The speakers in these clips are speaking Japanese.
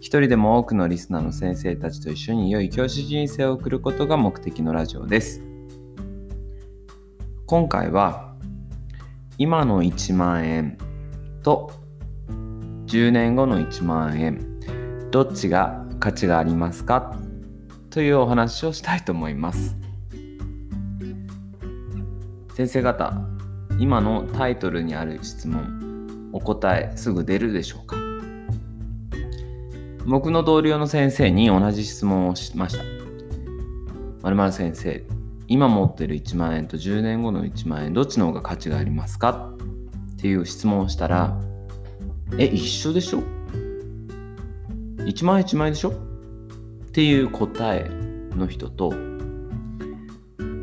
一人でも多くのリスナーの先生たちと一緒に良い教師人生を送ることが目的のラジオです。今回は今の1万円と10年後の1万円どっちが価値がありますか？というお話をしたいと思います。先生方今のタイトルにある質問お答えすぐ出るでしょうか？僕の同僚の先生に同じ質問をしました。まる先生今持ってる1万円と10年後の1万円どっちの方が価値がありますか？っていう質問をしたらえ一緒でしょ？1万円1万円でしょ？っていう答えの人と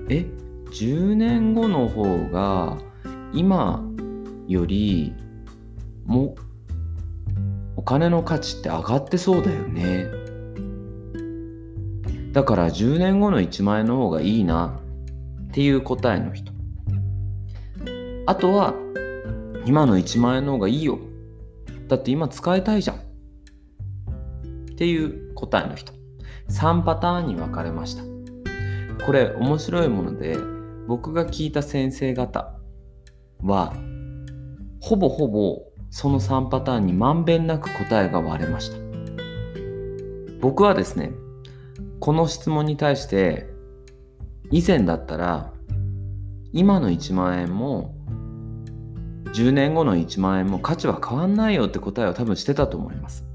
え10年後の方が今よりも金の価値って上がってそうだよね。だから10年後の1万円の方がいいなっていう答えの人。あとは今の1万円の方がいいよ。だって今使いたいじゃん。っていう答えの人。3パターンに分かれました。これ面白いもので僕が聞いた先生方はほぼほぼその3パターンにまんべんなく答えが割れました。僕はですねこの質問に対して以前だったら今の1万円も10年後の1万円も価値は変わんないよって答えを多分してたと思います。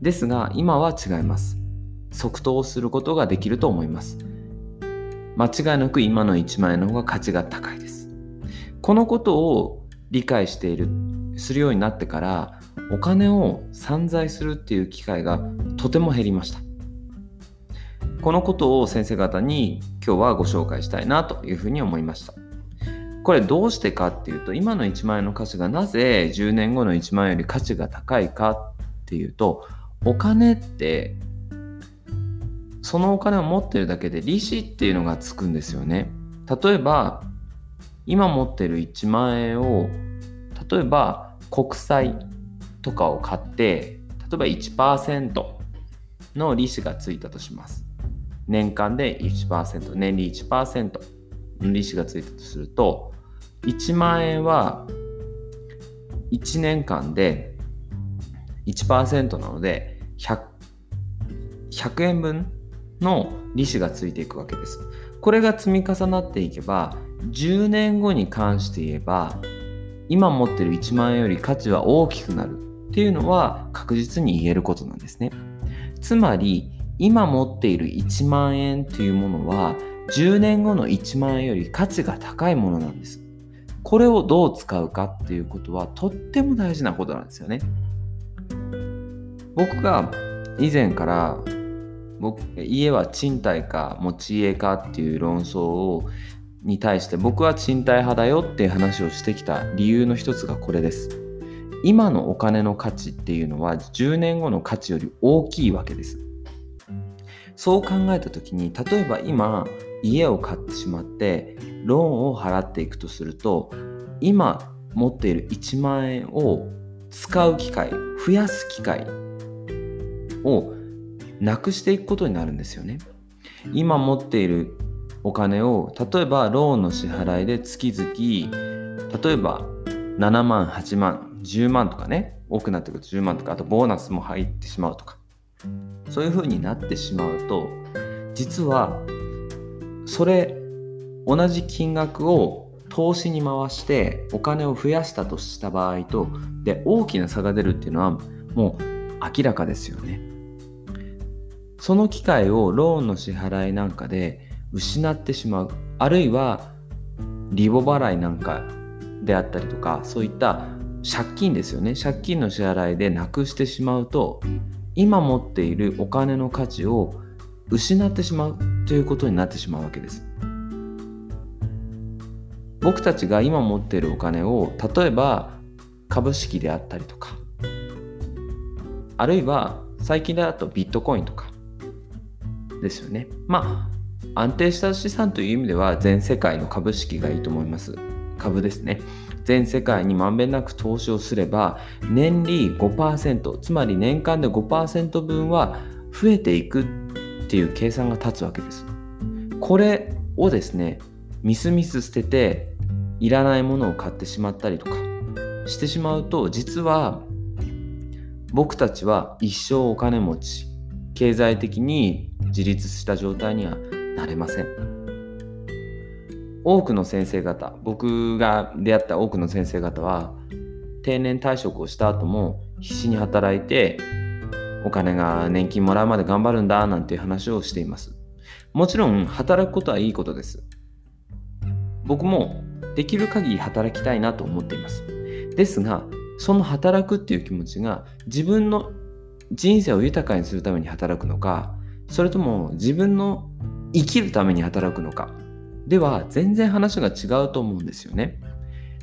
ですが今は違います。即答することができると思います。間違いなく今の1万円の方が価値が高いです。このことを理解しているするようになってからお金を散財するっていう機会がとても減りましたこのことを先生方に今日はご紹介したいなというふうに思いましたこれどうしてかっていうと今の1万円の価値がなぜ10年後の1万円より価値が高いかっていうとお金ってそのお金を持ってるだけで利子っていうのがつくんですよね。例えば今持ってる1万円を例えば国債とかを買って例えば1%の利子がついたとします。年間で1%年利1%の利子がついたとすると1万円は1年間で1%なので 100, 100円分の利子がついていくわけです。これが積み重なっていけば10年後に関して言えば今持ってる1万円より価値は大きくなるっていうのは確実に言えることなんですね。つまり今持っている1万円というものは10年後の1万円より価値が高いものなんです。これをどう使うかっていうことはとっても大事なことなんですよね。僕が以前から僕家は賃貸か持ち家かっていう論争をに対して僕は賃貸派だよっていう話をしてきた理由の一つがこれです。今のお金の価値っていうのは10年後の価値より大きいわけです。そう考えた時に例えば今家を買ってしまってローンを払っていくとすると今持っている1万円を使う機会増やす機会をなくしていくことになるんですよね。今持っているお金を例えばローンの支払いで月々例えば7万8万10万とかね多くなってくると10万とかあとボーナスも入ってしまうとかそういう風になってしまうと実はそれ同じ金額を投資に回してお金を増やしたとした場合とで大きな差が出るっていうのはもう明らかですよね。その機会をローンの支払いなんかで失ってしまう。あるいはリボ払いなんかであったりとかそういった借金ですよね。借金の支払いでなくしてしまうと今持っているお金の価値を失ってしまうということになってしまうわけです。僕たちが今持っているお金を例えば株式であったりとかあるいは最近だとビットコインとかですよね。まあ安定した資産という意味では全世界の株式がいいと思います。株ですね。全世界にまんべんなく投資をすれば年利5%つまり年間で5%分は増えていくっていう計算が立つわけです。これをですねみすみす捨てていらないものを買ってしまったりとかしてしまうと実は僕たちは一生お金持ち経済的に自立した状態にはなれません。多くの先生方僕が出会った多くの先生方は定年退職をした後も必死に働いてお金が年金もらうまで頑張るんだなんていう話をしています。もちろん働くことはいいことです。僕もできる限り働きたいなと思っています。ですがその働くっていう気持ちが自分の人生を豊かにするために働くのかそれとも自分の生きるために働くのか。では全然話が違うと思うんですよね。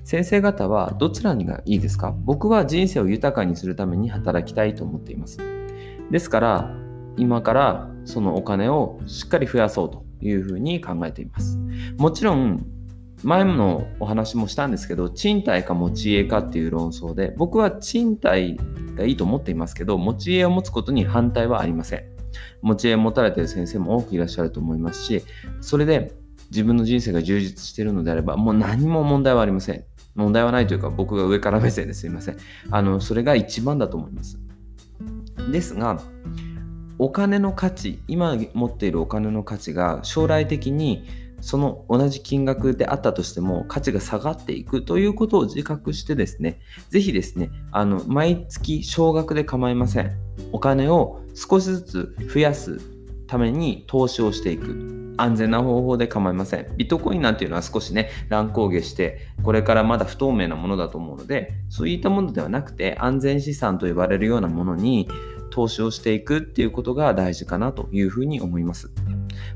先生方はどちらがいいですか？僕は人生を豊かにするために働きたいと思っています。ですから今からそのお金をしっかり増やそうというふうに考えています。もちろん前のお話もしたんですけど賃貸か持ち家かっていう論争で僕は賃貸がいいと思っていますけど持ち家を持つことに反対はありません。持ち家持たれてる先生も多くいらっしゃると思いますしそれで自分の人生が充実しているのであればもう何も問題はありません。問題はないというか僕が上から目線ですいません。あのそれが一番だと思います。ですがお金の価値今持っているお金の価値が将来的にその同じ金額であったとしても価値が下がっていくということを自覚してですね、ぜひですね、あの毎月少額で構いません。お金を少しずつ増やすために投資をしていく。安全な方法で構いません。ビットコインなんていうのは少しね、乱高下して、これからまだ不透明なものだと思うので、そういったものではなくて、安全資産と呼ばれるようなものに投資をしていくっていうことが大事かなというふうに思います。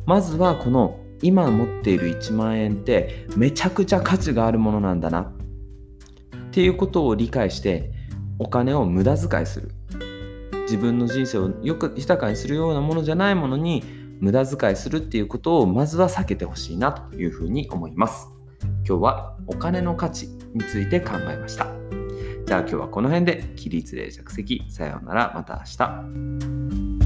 まずはこの今持っている1万円ってめちゃくちゃ価値があるものなんだな。っていうことを理解してお金を無駄遣いする。自分の人生をよく豊かにするようなものじゃないものに無駄遣いするっていうことをまずは避けてほしいなというふうに思います。今日はお金の価値について考えました。じゃあ今日はこの辺で起立例着席。さようなら。また明日。